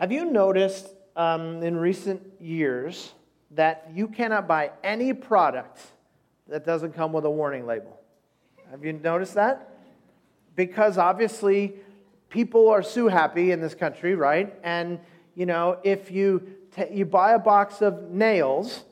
Have you noticed um, in recent years that you cannot buy any product that doesn't come with a warning label? Have you noticed that? Because obviously, people are sue happy in this country, right? And, you know, if you, t- you buy a box of nails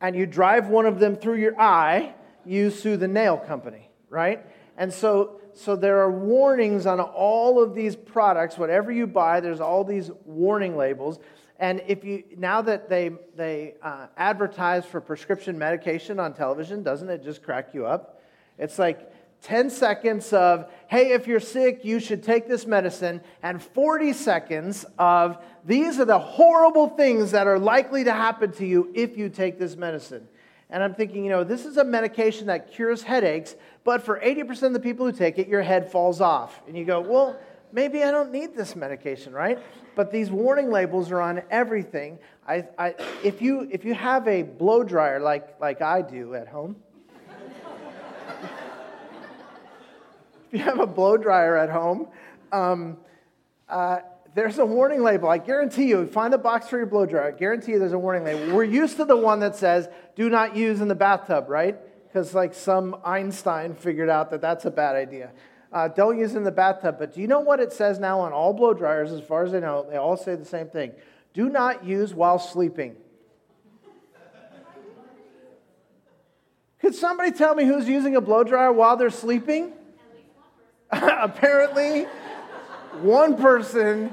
and you drive one of them through your eye, you sue the nail company, right? And so so there are warnings on all of these products. Whatever you buy, there's all these warning labels. And if you now that they they uh, advertise for prescription medication on television, doesn't it just crack you up? It's like 10 seconds of, hey, if you're sick, you should take this medicine, and 40 seconds of, these are the horrible things that are likely to happen to you if you take this medicine. And I'm thinking, you know, this is a medication that cures headaches, but for 80% of the people who take it, your head falls off. And you go, well, maybe I don't need this medication, right? But these warning labels are on everything. I, I, if, you, if you have a blow dryer like, like I do at home, if you have a blow dryer at home, um, uh, there's a warning label. I guarantee you, find the box for your blow dryer. I guarantee you there's a warning label. We're used to the one that says, do not use in the bathtub, right? Because like some Einstein figured out that that's a bad idea. Uh, don't use in the bathtub. But do you know what it says now on all blow dryers, as far as I know? They all say the same thing. Do not use while sleeping. Could somebody tell me who's using a blow dryer while they're sleeping? Apparently, one person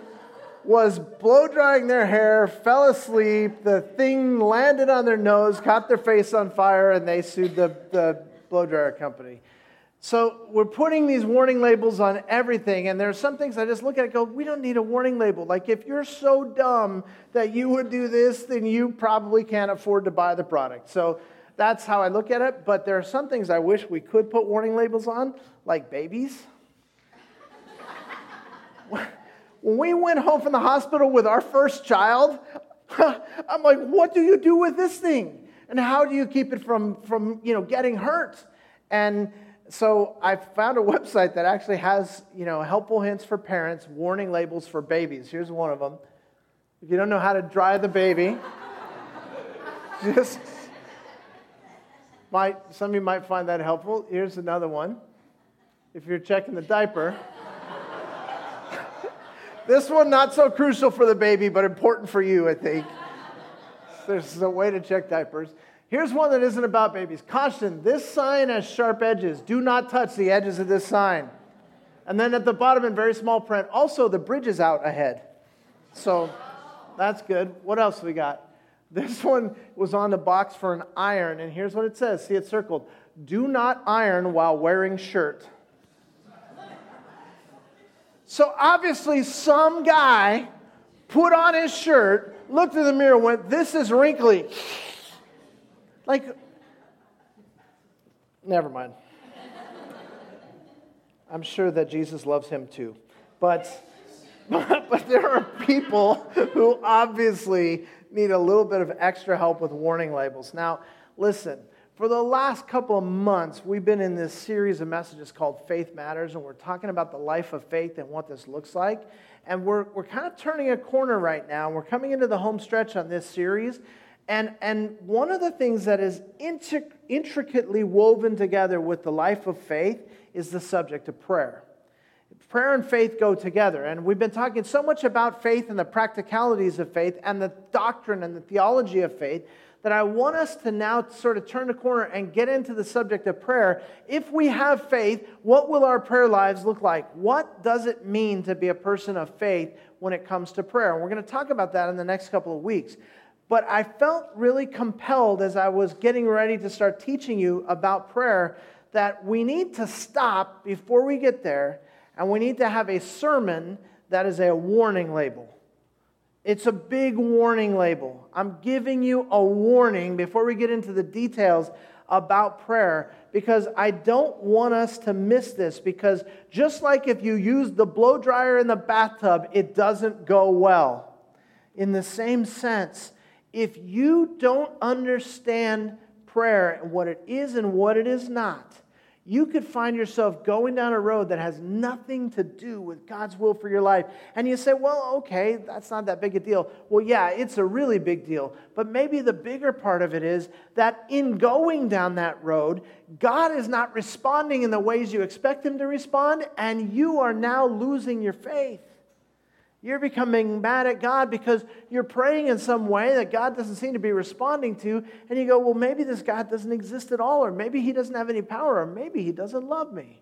was blow drying their hair, fell asleep, the thing landed on their nose, caught their face on fire, and they sued the, the blow dryer company. So we're putting these warning labels on everything, and there are some things I just look at and go, we don't need a warning label. Like if you're so dumb that you would do this, then you probably can't afford to buy the product. So that's how I look at it. But there are some things I wish we could put warning labels on, like babies. When we went home from the hospital with our first child, I'm like, what do you do with this thing? And how do you keep it from, from you know, getting hurt? And so I found a website that actually has, you know, helpful hints for parents, warning labels for babies. Here's one of them. If you don't know how to dry the baby, just might some of you might find that helpful. Here's another one. If you're checking the diaper, this one, not so crucial for the baby, but important for you, I think. There's a way to check diapers. Here's one that isn't about babies. Caution, this sign has sharp edges. Do not touch the edges of this sign. And then at the bottom in very small print, also the bridge is out ahead. So that's good. What else we got? This one was on the box for an iron, and here's what it says. See it circled. Do not iron while wearing shirt. So obviously, some guy put on his shirt, looked in the mirror, went, This is wrinkly. Like, never mind. I'm sure that Jesus loves him too. But, but, but there are people who obviously need a little bit of extra help with warning labels. Now, listen, for the last couple of months, we've been in this series of messages called Faith Matters, and we're talking about the life of faith and what this looks like. And we're, we're kind of turning a corner right now. We're coming into the home stretch on this series. And, and one of the things that is intricately woven together with the life of faith is the subject of prayer. Prayer and faith go together. And we've been talking so much about faith and the practicalities of faith and the doctrine and the theology of faith that I want us to now sort of turn the corner and get into the subject of prayer. If we have faith, what will our prayer lives look like? What does it mean to be a person of faith when it comes to prayer? And we're going to talk about that in the next couple of weeks. But I felt really compelled as I was getting ready to start teaching you about prayer that we need to stop before we get there and we need to have a sermon that is a warning label. It's a big warning label. I'm giving you a warning before we get into the details about prayer because I don't want us to miss this. Because just like if you use the blow dryer in the bathtub, it doesn't go well. In the same sense, if you don't understand prayer and what it is and what it is not, you could find yourself going down a road that has nothing to do with God's will for your life. And you say, well, okay, that's not that big a deal. Well, yeah, it's a really big deal. But maybe the bigger part of it is that in going down that road, God is not responding in the ways you expect Him to respond, and you are now losing your faith. You're becoming mad at God because you're praying in some way that God doesn't seem to be responding to. And you go, well, maybe this God doesn't exist at all, or maybe he doesn't have any power, or maybe he doesn't love me.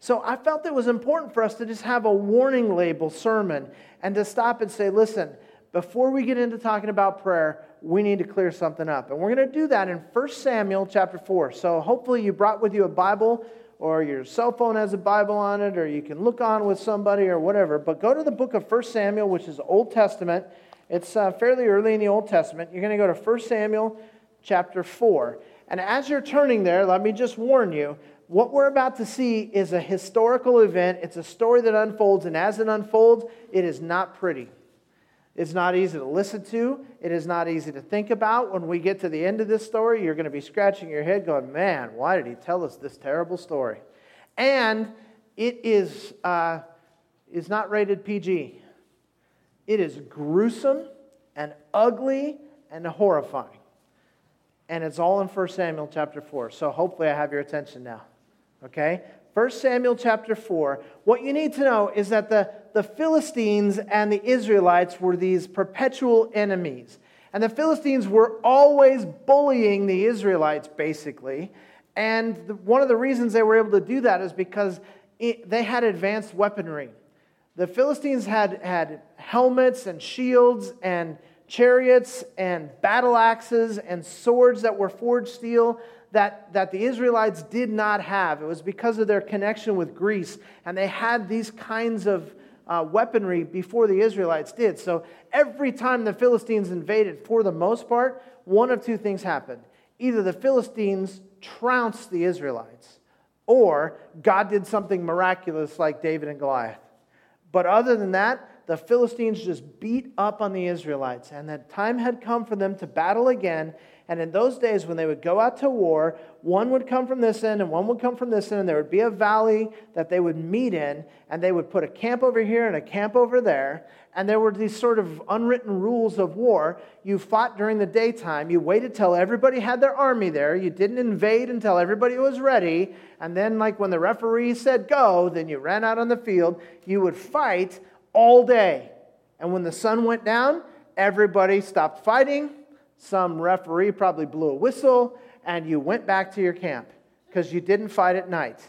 So I felt it was important for us to just have a warning label sermon and to stop and say, listen, before we get into talking about prayer, we need to clear something up. And we're going to do that in 1 Samuel chapter 4. So hopefully you brought with you a Bible or your cell phone has a Bible on it, or you can look on with somebody or whatever. But go to the book of 1 Samuel, which is Old Testament. It's uh, fairly early in the Old Testament. You're going to go to 1 Samuel chapter 4. And as you're turning there, let me just warn you what we're about to see is a historical event. It's a story that unfolds, and as it unfolds, it is not pretty. It's not easy to listen to. It is not easy to think about. When we get to the end of this story, you're going to be scratching your head going, man, why did he tell us this terrible story? And it is, uh, is not rated PG. It is gruesome and ugly and horrifying. And it's all in 1 Samuel chapter 4. So hopefully I have your attention now. Okay? 1 Samuel chapter 4. What you need to know is that the, the Philistines and the Israelites were these perpetual enemies. And the Philistines were always bullying the Israelites, basically. And one of the reasons they were able to do that is because it, they had advanced weaponry. The Philistines had, had helmets and shields and chariots and battle axes and swords that were forged steel that, that the Israelites did not have. It was because of their connection with Greece, and they had these kinds of uh, weaponry before the Israelites did. So every time the Philistines invaded, for the most part, one of two things happened. Either the Philistines trounced the Israelites, or God did something miraculous like David and Goliath. But other than that, the Philistines just beat up on the Israelites, and the time had come for them to battle again. And in those days, when they would go out to war, one would come from this end and one would come from this end, and there would be a valley that they would meet in, and they would put a camp over here and a camp over there. And there were these sort of unwritten rules of war. You fought during the daytime, you waited till everybody had their army there, you didn't invade until everybody was ready, and then, like when the referee said go, then you ran out on the field. You would fight all day. And when the sun went down, everybody stopped fighting some referee probably blew a whistle, and you went back to your camp because you didn't fight at night.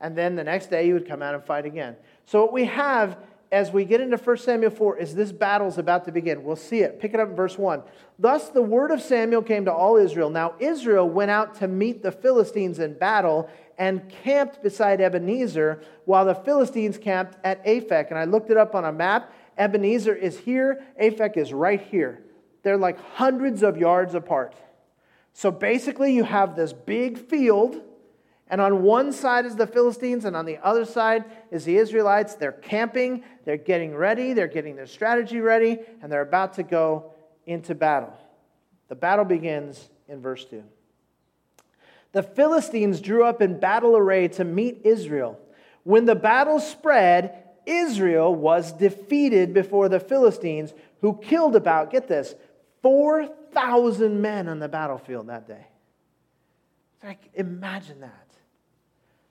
And then the next day you would come out and fight again. So, what we have as we get into 1 Samuel 4 is this battle is about to begin. We'll see it. Pick it up in verse 1. Thus the word of Samuel came to all Israel. Now Israel went out to meet the Philistines in battle and camped beside Ebenezer, while the Philistines camped at Aphek. And I looked it up on a map. Ebenezer is here, Aphek is right here. They're like hundreds of yards apart. So basically, you have this big field, and on one side is the Philistines, and on the other side is the Israelites. They're camping, they're getting ready, they're getting their strategy ready, and they're about to go into battle. The battle begins in verse 2. The Philistines drew up in battle array to meet Israel. When the battle spread, Israel was defeated before the Philistines, who killed about, get this, 4,000 men on the battlefield that day. Like, imagine that.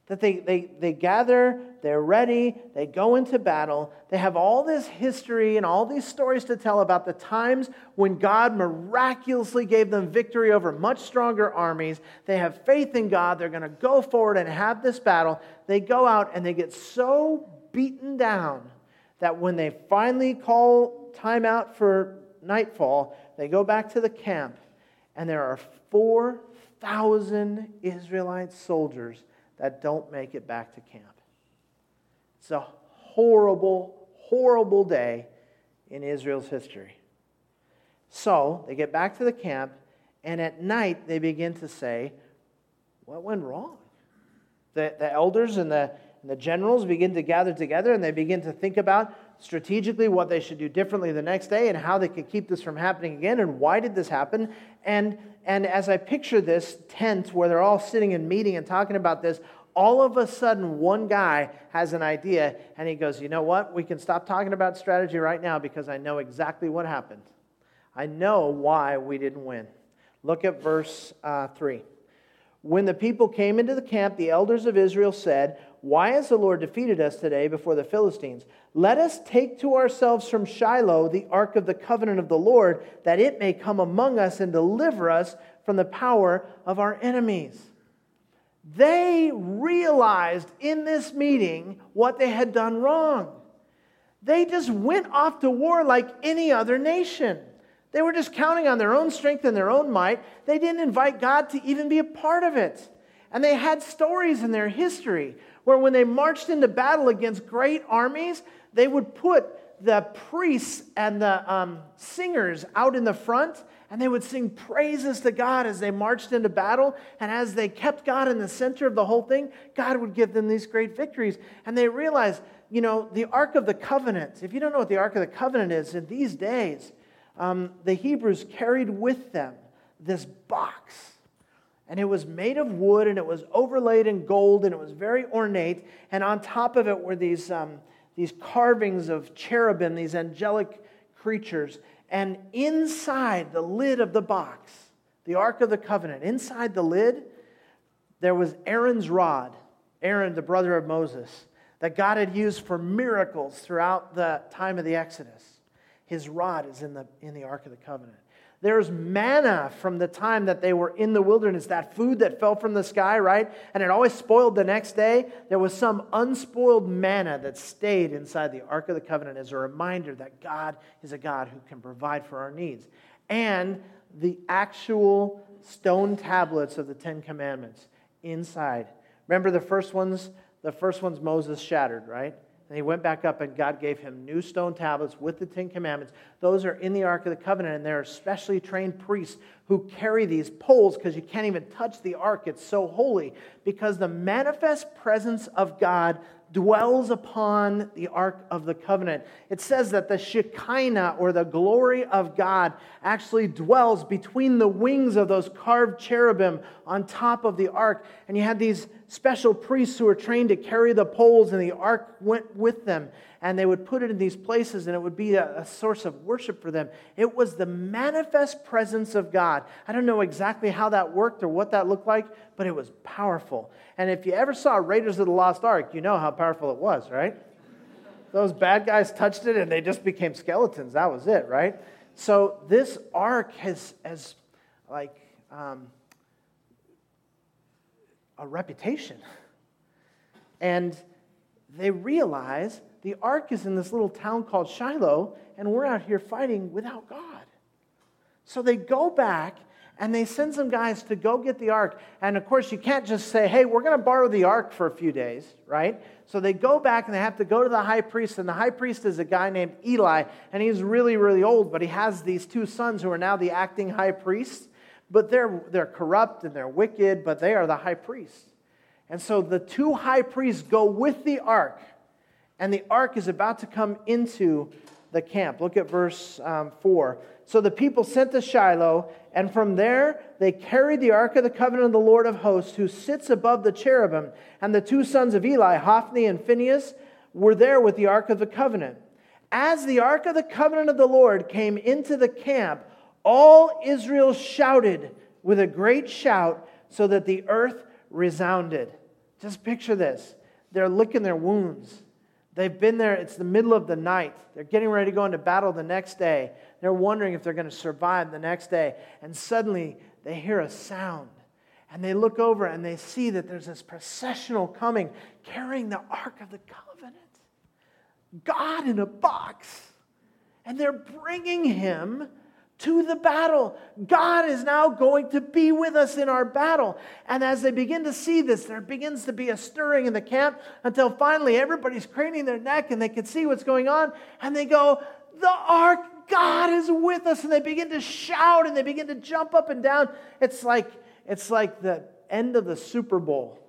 That they, they, they gather, they're ready, they go into battle. They have all this history and all these stories to tell about the times when God miraculously gave them victory over much stronger armies. They have faith in God. They're going to go forward and have this battle. They go out and they get so beaten down that when they finally call time out for nightfall, they go back to the camp, and there are 4,000 Israelite soldiers that don't make it back to camp. It's a horrible, horrible day in Israel's history. So they get back to the camp, and at night they begin to say, What went wrong? The, the elders and the, and the generals begin to gather together and they begin to think about strategically what they should do differently the next day and how they could keep this from happening again and why did this happen and and as i picture this tent where they're all sitting and meeting and talking about this all of a sudden one guy has an idea and he goes, You know what? We can stop talking about strategy right now because I know exactly what happened. I know why we didn't win. Look at verse uh, 3. When the people came into the camp, the elders of Israel said, Why has the Lord defeated us today before the Philistines? Let us take to ourselves from Shiloh the ark of the covenant of the Lord, that it may come among us and deliver us from the power of our enemies. They realized in this meeting what they had done wrong. They just went off to war like any other nation. They were just counting on their own strength and their own might. They didn't invite God to even be a part of it. And they had stories in their history where when they marched into battle against great armies, they would put the priests and the um, singers out in the front and they would sing praises to God as they marched into battle. And as they kept God in the center of the whole thing, God would give them these great victories. And they realized, you know, the Ark of the Covenant, if you don't know what the Ark of the Covenant is, in these days, um, the Hebrews carried with them this box. And it was made of wood and it was overlaid in gold and it was very ornate. And on top of it were these, um, these carvings of cherubim, these angelic creatures. And inside the lid of the box, the Ark of the Covenant, inside the lid, there was Aaron's rod, Aaron, the brother of Moses, that God had used for miracles throughout the time of the Exodus. His rod is in the, in the Ark of the Covenant. There's manna from the time that they were in the wilderness, that food that fell from the sky, right? And it always spoiled the next day. There was some unspoiled manna that stayed inside the Ark of the Covenant as a reminder that God is a God who can provide for our needs. And the actual stone tablets of the Ten Commandments inside. Remember the first ones? The first ones Moses shattered, right? And he went back up, and God gave him new stone tablets with the Ten Commandments. Those are in the Ark of the Covenant, and there are specially trained priests who carry these poles because you can't even touch the Ark. It's so holy because the manifest presence of God dwells upon the Ark of the Covenant. It says that the Shekinah, or the glory of God, actually dwells between the wings of those carved cherubim on top of the Ark. And you had these special priests who were trained to carry the poles, and the Ark went with them. And they would put it in these places, and it would be a, a source of worship for them. It was the manifest presence of God. I don't know exactly how that worked or what that looked like, but it was powerful. And if you ever saw Raiders of the Lost Ark, you know how powerful it was, right? Those bad guys touched it and they just became skeletons. That was it, right? So this ark has, has like um, a reputation. And they realize the ark is in this little town called Shiloh, and we're out here fighting without God. So they go back and they send some guys to go get the ark. And of course, you can't just say, hey, we're going to borrow the ark for a few days, right? So they go back and they have to go to the high priest. And the high priest is a guy named Eli. And he's really, really old, but he has these two sons who are now the acting high priests. But they're, they're corrupt and they're wicked, but they are the high priests. And so the two high priests go with the ark. And the ark is about to come into the camp. Look at verse um, 4. So the people sent to Shiloh, and from there they carried the ark of the covenant of the Lord of hosts, who sits above the cherubim. And the two sons of Eli, Hophni and Phinehas, were there with the ark of the covenant. As the ark of the covenant of the Lord came into the camp, all Israel shouted with a great shout, so that the earth resounded. Just picture this. They're licking their wounds. They've been there, it's the middle of the night. They're getting ready to go into battle the next day. They're wondering if they're going to survive the next day. And suddenly they hear a sound. And they look over and they see that there's this processional coming carrying the Ark of the Covenant. God in a box. And they're bringing him to the battle. God is now going to be with us in our battle. And as they begin to see this, there begins to be a stirring in the camp until finally everybody's craning their neck and they can see what's going on. And they go, The ark, God is with us. And they begin to shout and they begin to jump up and down. It's like, it's like the end of the Super Bowl.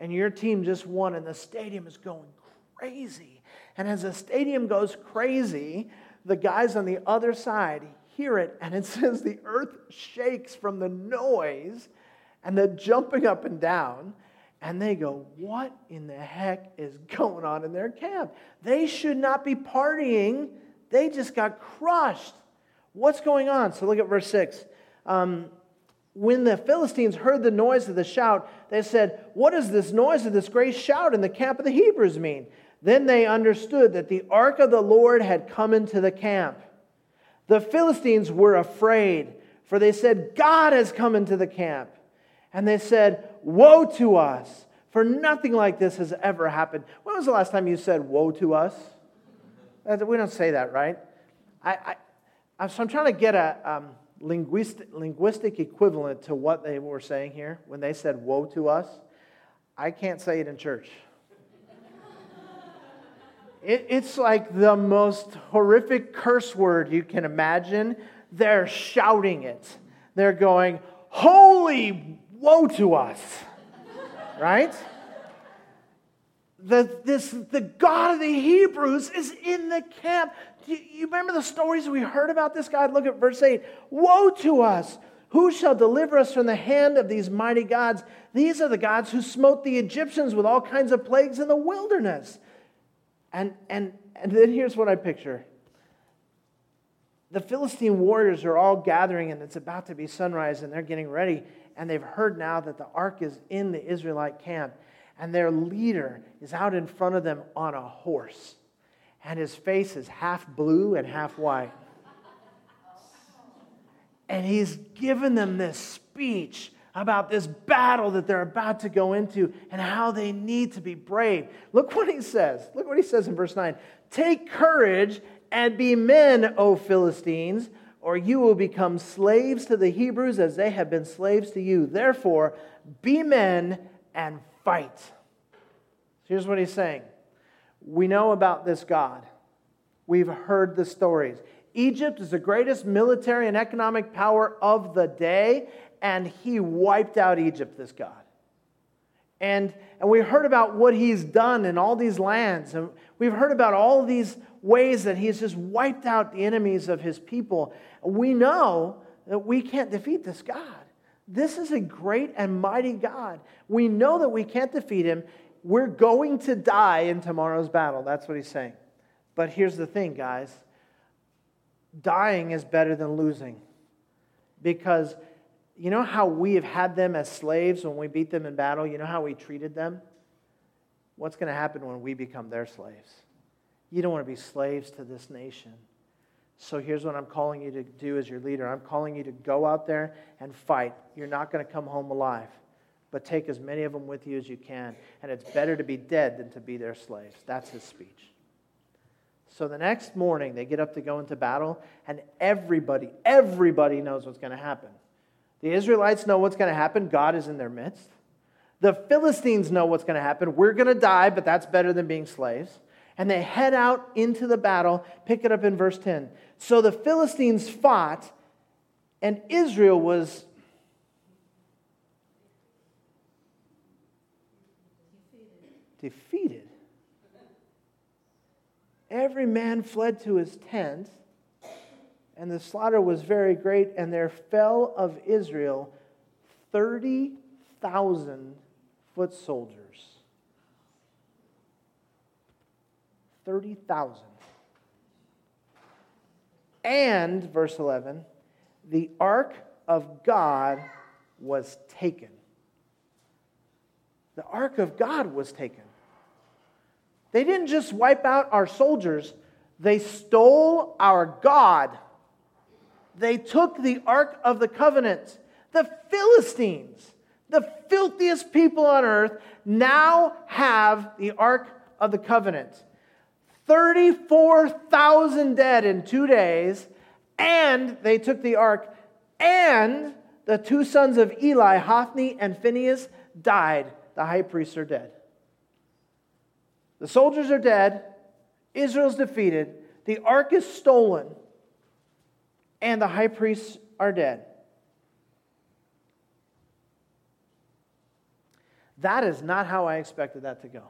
And your team just won, and the stadium is going crazy. And as the stadium goes crazy, the guys on the other side hear it, and it says the earth shakes from the noise and the jumping up and down. and they go, What in the heck is going on in their camp? They should not be partying. They just got crushed. What's going on? So look at verse 6. Um, when the Philistines heard the noise of the shout, they said, What does this noise of this great shout in the camp of the Hebrews mean? Then they understood that the ark of the Lord had come into the camp. The Philistines were afraid, for they said, God has come into the camp. And they said, Woe to us, for nothing like this has ever happened. When was the last time you said, Woe to us? We don't say that, right? I, I, so I'm trying to get a. Um, linguistic, linguistic equivalent to what they were saying here when they said, Woe to us. I can't say it in church. It, it's like the most horrific curse word you can imagine. They're shouting it, they're going, Holy woe to us, right? The, this, the God of the Hebrews is in the camp. You, you remember the stories we heard about this God? Look at verse 8. Woe to us! Who shall deliver us from the hand of these mighty gods? These are the gods who smote the Egyptians with all kinds of plagues in the wilderness. And, and, and then here's what I picture the Philistine warriors are all gathering, and it's about to be sunrise, and they're getting ready. And they've heard now that the ark is in the Israelite camp, and their leader is out in front of them on a horse and his face is half blue and half white. And he's given them this speech about this battle that they're about to go into and how they need to be brave. Look what he says. Look what he says in verse 9 Take courage and be men, O Philistines, or you will become slaves to the Hebrews as they have been slaves to you. Therefore, be men and fight. Here's what he's saying we know about this God. We've heard the stories. Egypt is the greatest military and economic power of the day, and he wiped out Egypt, this God. And, and we heard about what he's done in all these lands, and we've heard about all these ways that he's just wiped out the enemies of his people. We know that we can't defeat this God. This is a great and mighty God. We know that we can't defeat him. We're going to die in tomorrow's battle. That's what he's saying. But here's the thing, guys dying is better than losing. Because you know how we have had them as slaves when we beat them in battle? You know how we treated them? What's going to happen when we become their slaves? You don't want to be slaves to this nation. So here's what I'm calling you to do as your leader I'm calling you to go out there and fight. You're not going to come home alive but take as many of them with you as you can. And it's better to be dead than to be their slaves. That's his speech. So the next morning, they get up to go into battle, and everybody, everybody knows what's going to happen. The Israelites know what's going to happen. God is in their midst. The Philistines know what's going to happen. We're going to die, but that's better than being slaves. And they head out into the battle. Pick it up in verse 10. So the Philistines fought, and Israel was defeated. Every man fled to his tent, and the slaughter was very great, and there fell of Israel 30,000 foot soldiers. 30,000. And, verse 11, the ark of God was taken. The ark of God was taken. They didn't just wipe out our soldiers, they stole our God. They took the Ark of the Covenant. The Philistines, the filthiest people on earth, now have the Ark of the Covenant. 34,000 dead in two days, and they took the ark, and the two sons of Eli, Hophni and Phinehas, died. The high priests are dead. The soldiers are dead, Israel's defeated, the ark is stolen, and the high priests are dead. That is not how I expected that to go.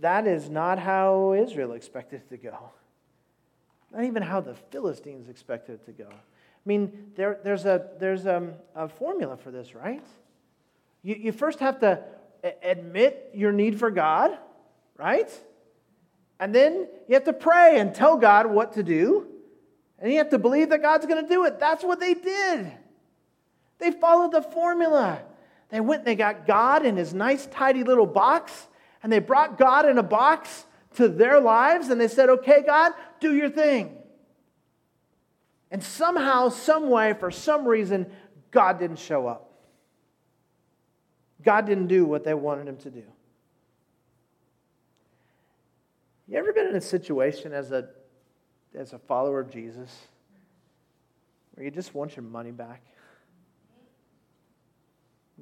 That is not how Israel expected it to go. Not even how the Philistines expected it to go. I mean, there, there's, a, there's a, a formula for this, right? You, you first have to admit your need for God, right? And then you have to pray and tell God what to do. And you have to believe that God's going to do it. That's what they did. They followed the formula. They went and they got God in his nice, tidy little box, and they brought God in a box to their lives, and they said, Okay, God, do your thing. And somehow, some way, for some reason, God didn't show up. God didn't do what they wanted him to do. You ever been in a situation as a, as a follower of Jesus where you just want your money back?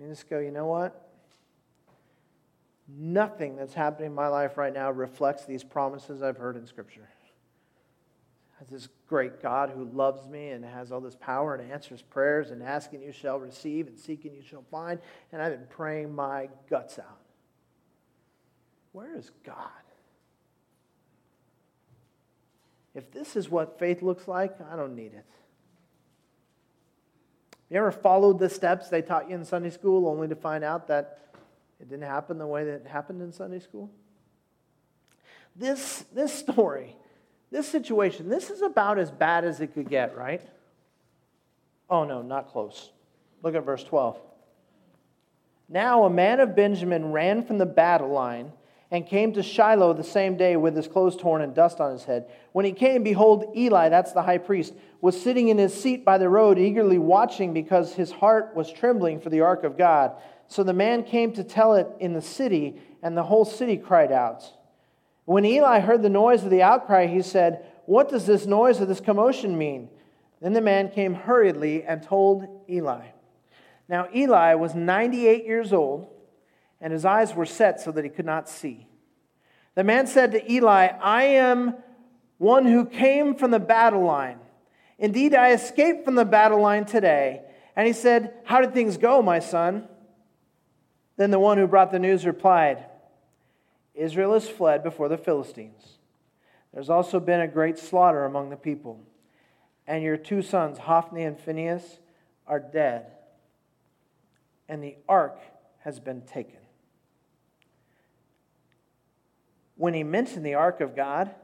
You just go, you know what? Nothing that's happening in my life right now reflects these promises I've heard in Scripture. As this great God who loves me and has all this power and answers prayers and asking you shall receive and seeking you shall find, and I've been praying my guts out. Where is God? If this is what faith looks like, I don't need it. You ever followed the steps they taught you in Sunday school only to find out that it didn't happen the way that it happened in Sunday school? This, this story, this situation, this is about as bad as it could get, right? Oh, no, not close. Look at verse 12. Now a man of Benjamin ran from the battle line and came to Shiloh the same day with his clothes torn and dust on his head. When he came, behold, Eli, that's the high priest, was sitting in his seat by the road, eagerly watching because his heart was trembling for the ark of God. So the man came to tell it in the city, and the whole city cried out. When Eli heard the noise of the outcry, he said, What does this noise of this commotion mean? Then the man came hurriedly and told Eli. Now Eli was 98 years old and his eyes were set so that he could not see. The man said to Eli, I am one who came from the battle line. Indeed, I escaped from the battle line today. And he said, How did things go, my son? Then the one who brought the news replied, Israel has fled before the Philistines. There's also been a great slaughter among the people. And your two sons, Hophni and Phinehas, are dead. And the ark has been taken. When he mentioned the ark of God,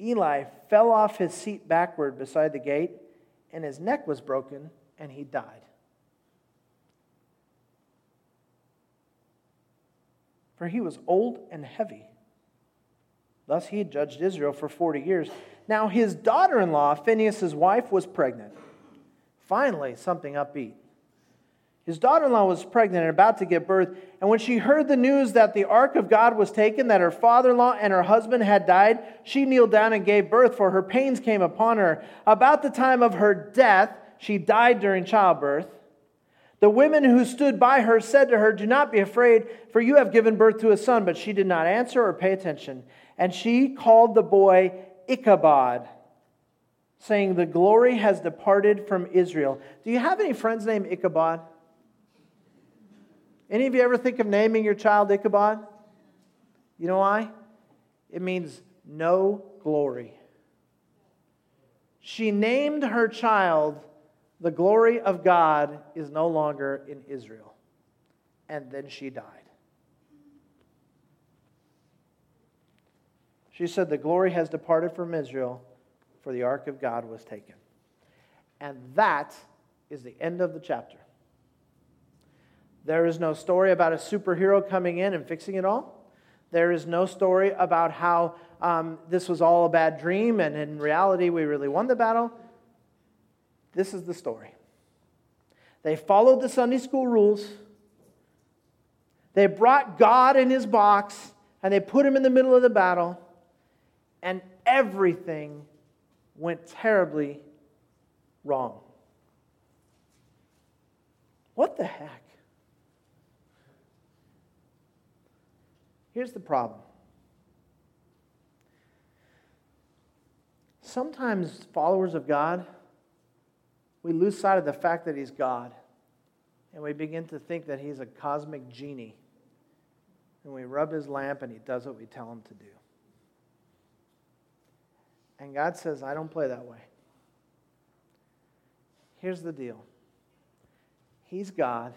Eli fell off his seat backward beside the gate, and his neck was broken, and he died. For he was old and heavy. Thus he had judged Israel for 40 years. Now his daughter in law, Phinehas' wife, was pregnant. Finally, something upbeat. His daughter in law was pregnant and about to give birth. And when she heard the news that the ark of God was taken, that her father in law and her husband had died, she kneeled down and gave birth, for her pains came upon her. About the time of her death, she died during childbirth. The women who stood by her said to her, Do not be afraid, for you have given birth to a son. But she did not answer or pay attention. And she called the boy Ichabod, saying, The glory has departed from Israel. Do you have any friends named Ichabod? Any of you ever think of naming your child Ichabod? You know why? It means no glory. She named her child, The glory of God is no longer in Israel. And then she died. She said, The glory has departed from Israel, for the ark of God was taken. And that is the end of the chapter. There is no story about a superhero coming in and fixing it all. There is no story about how um, this was all a bad dream and in reality we really won the battle. This is the story. They followed the Sunday school rules. They brought God in his box and they put him in the middle of the battle, and everything went terribly wrong. What the heck? Here's the problem. Sometimes, followers of God, we lose sight of the fact that He's God. And we begin to think that He's a cosmic genie. And we rub His lamp and He does what we tell Him to do. And God says, I don't play that way. Here's the deal He's God,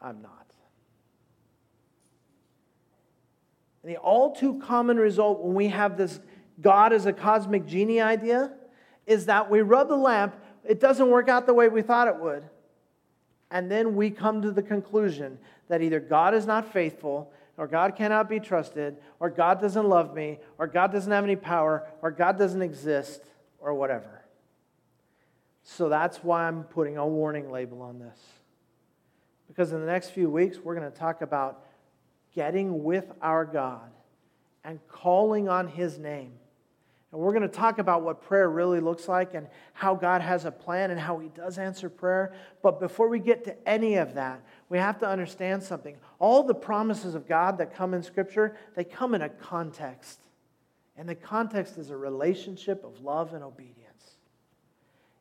I'm not. And the all too common result when we have this God as a cosmic genie idea is that we rub the lamp, it doesn't work out the way we thought it would. And then we come to the conclusion that either God is not faithful, or God cannot be trusted, or God doesn't love me, or God doesn't have any power, or God doesn't exist, or whatever. So that's why I'm putting a warning label on this. Because in the next few weeks, we're going to talk about getting with our God and calling on His name. And we're going to talk about what prayer really looks like and how God has a plan and how He does answer prayer. But before we get to any of that, we have to understand something. All the promises of God that come in Scripture, they come in a context. And the context is a relationship of love and obedience.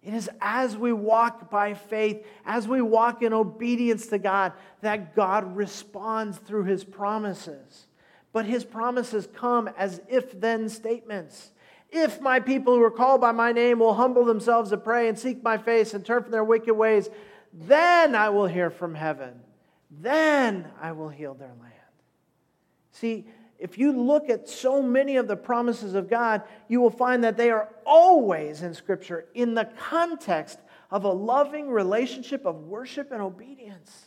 It is as we walk by faith, as we walk in obedience to God, that God responds through his promises. But his promises come as if then statements. If my people who are called by my name will humble themselves and pray and seek my face and turn from their wicked ways, then I will hear from heaven. Then I will heal their land. See, if you look at so many of the promises of God, you will find that they are always in Scripture in the context of a loving relationship of worship and obedience.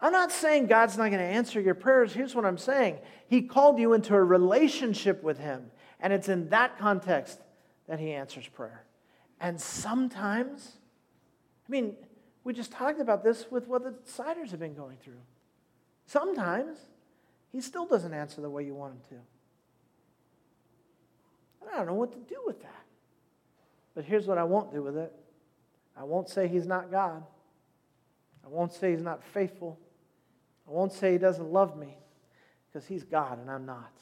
I'm not saying God's not going to answer your prayers. Here's what I'm saying He called you into a relationship with Him, and it's in that context that He answers prayer. And sometimes, I mean, we just talked about this with what the Siders have been going through. Sometimes, he still doesn't answer the way you want him to. And I don't know what to do with that. But here's what I won't do with it I won't say he's not God. I won't say he's not faithful. I won't say he doesn't love me because he's God and I'm not.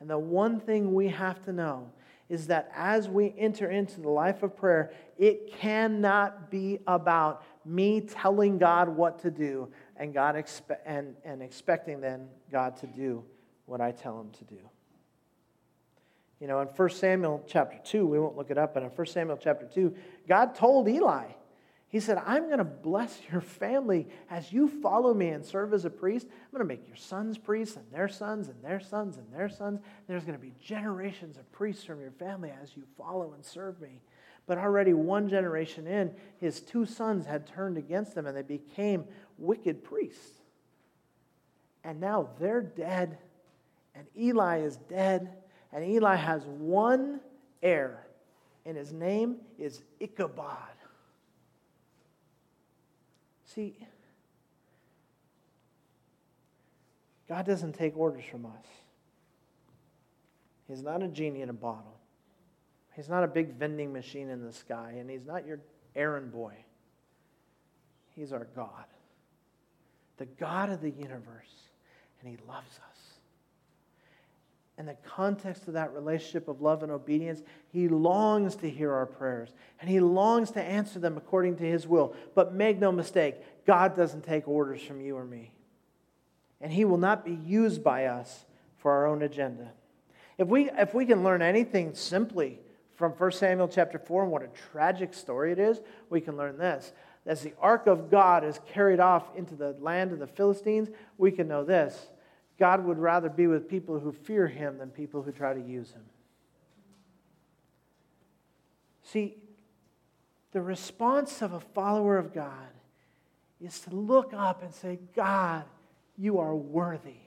And the one thing we have to know is that as we enter into the life of prayer, it cannot be about me telling God what to do and, God expe- and, and expecting then God to do what I tell him to do. You know, in 1 Samuel chapter 2, we won't look it up, but in 1 Samuel chapter 2, God told Eli, He said, I'm going to bless your family as you follow me and serve as a priest. I'm going to make your sons priests and their sons and their sons and their sons. There's going to be generations of priests from your family as you follow and serve me. But already one generation in, his two sons had turned against him and they became wicked priests. And now they're dead, and Eli is dead, and Eli has one heir, and his name is Ichabod. See, God doesn't take orders from us. He's not a genie in a bottle. He's not a big vending machine in the sky, and he's not your errand boy. He's our God the God of the universe, and He loves us. In the context of that relationship of love and obedience, He longs to hear our prayers and He longs to answer them according to His will. But make no mistake, God doesn't take orders from you or me. And He will not be used by us for our own agenda. If we, if we can learn anything simply from 1 Samuel chapter 4 and what a tragic story it is, we can learn this as the ark of God is carried off into the land of the Philistines, we can know this God would rather be with people who fear him than people who try to use him. See, the response of a follower of God is to look up and say, God, you are worthy.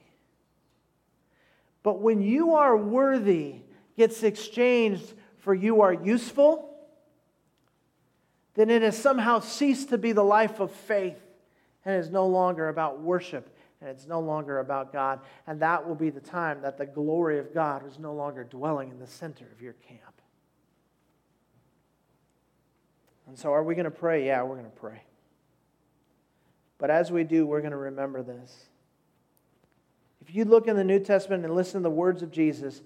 But when you are worthy gets exchanged for you are useful, then it has somehow ceased to be the life of faith and is no longer about worship and it's no longer about God. And that will be the time that the glory of God is no longer dwelling in the center of your camp. And so, are we going to pray? Yeah, we're going to pray. But as we do, we're going to remember this. If you look in the New Testament and listen to the words of Jesus,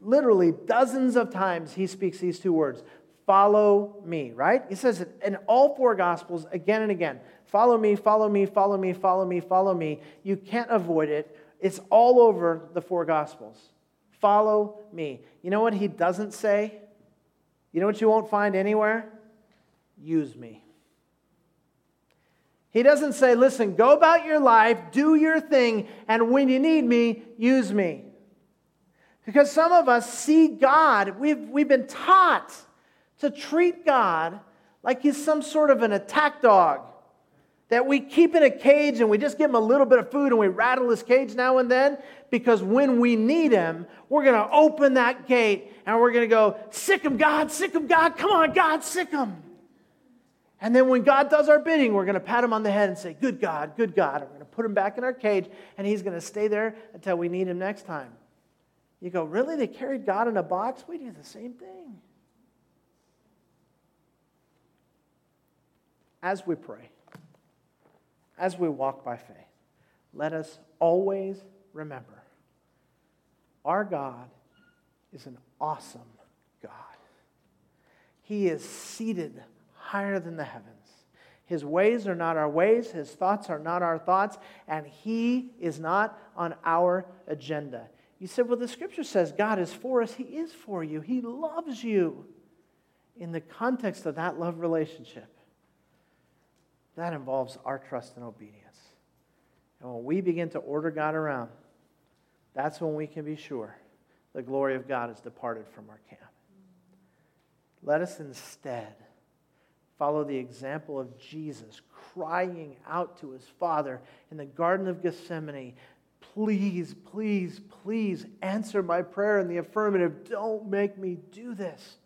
literally dozens of times he speaks these two words follow me, right? He says it in all four Gospels again and again follow me, follow me, follow me, follow me, follow me. You can't avoid it. It's all over the four Gospels. Follow me. You know what he doesn't say? You know what you won't find anywhere? Use me. He doesn't say, listen, go about your life, do your thing, and when you need me, use me. Because some of us see God, we've, we've been taught to treat God like he's some sort of an attack dog that we keep in a cage and we just give him a little bit of food and we rattle his cage now and then because when we need him, we're going to open that gate and we're going to go, Sic him, God, sic him, God, come on, God, sic him. And then when God does our bidding, we're going to pat him on the head and say, Good God, good God. And we're going to put him back in our cage and he's going to stay there until we need him next time. You go, Really? They carried God in a box? We do the same thing. As we pray, as we walk by faith, let us always remember our God is an awesome God. He is seated higher than the heavens. His ways are not our ways, His thoughts are not our thoughts, and He is not on our agenda. You said, well, the scripture says God is for us. He is for you, He loves you. In the context of that love relationship, that involves our trust and obedience. And when we begin to order God around, that's when we can be sure the glory of God has departed from our camp. Let us instead follow the example of Jesus crying out to his Father in the Garden of Gethsemane Please, please, please answer my prayer in the affirmative. Don't make me do this.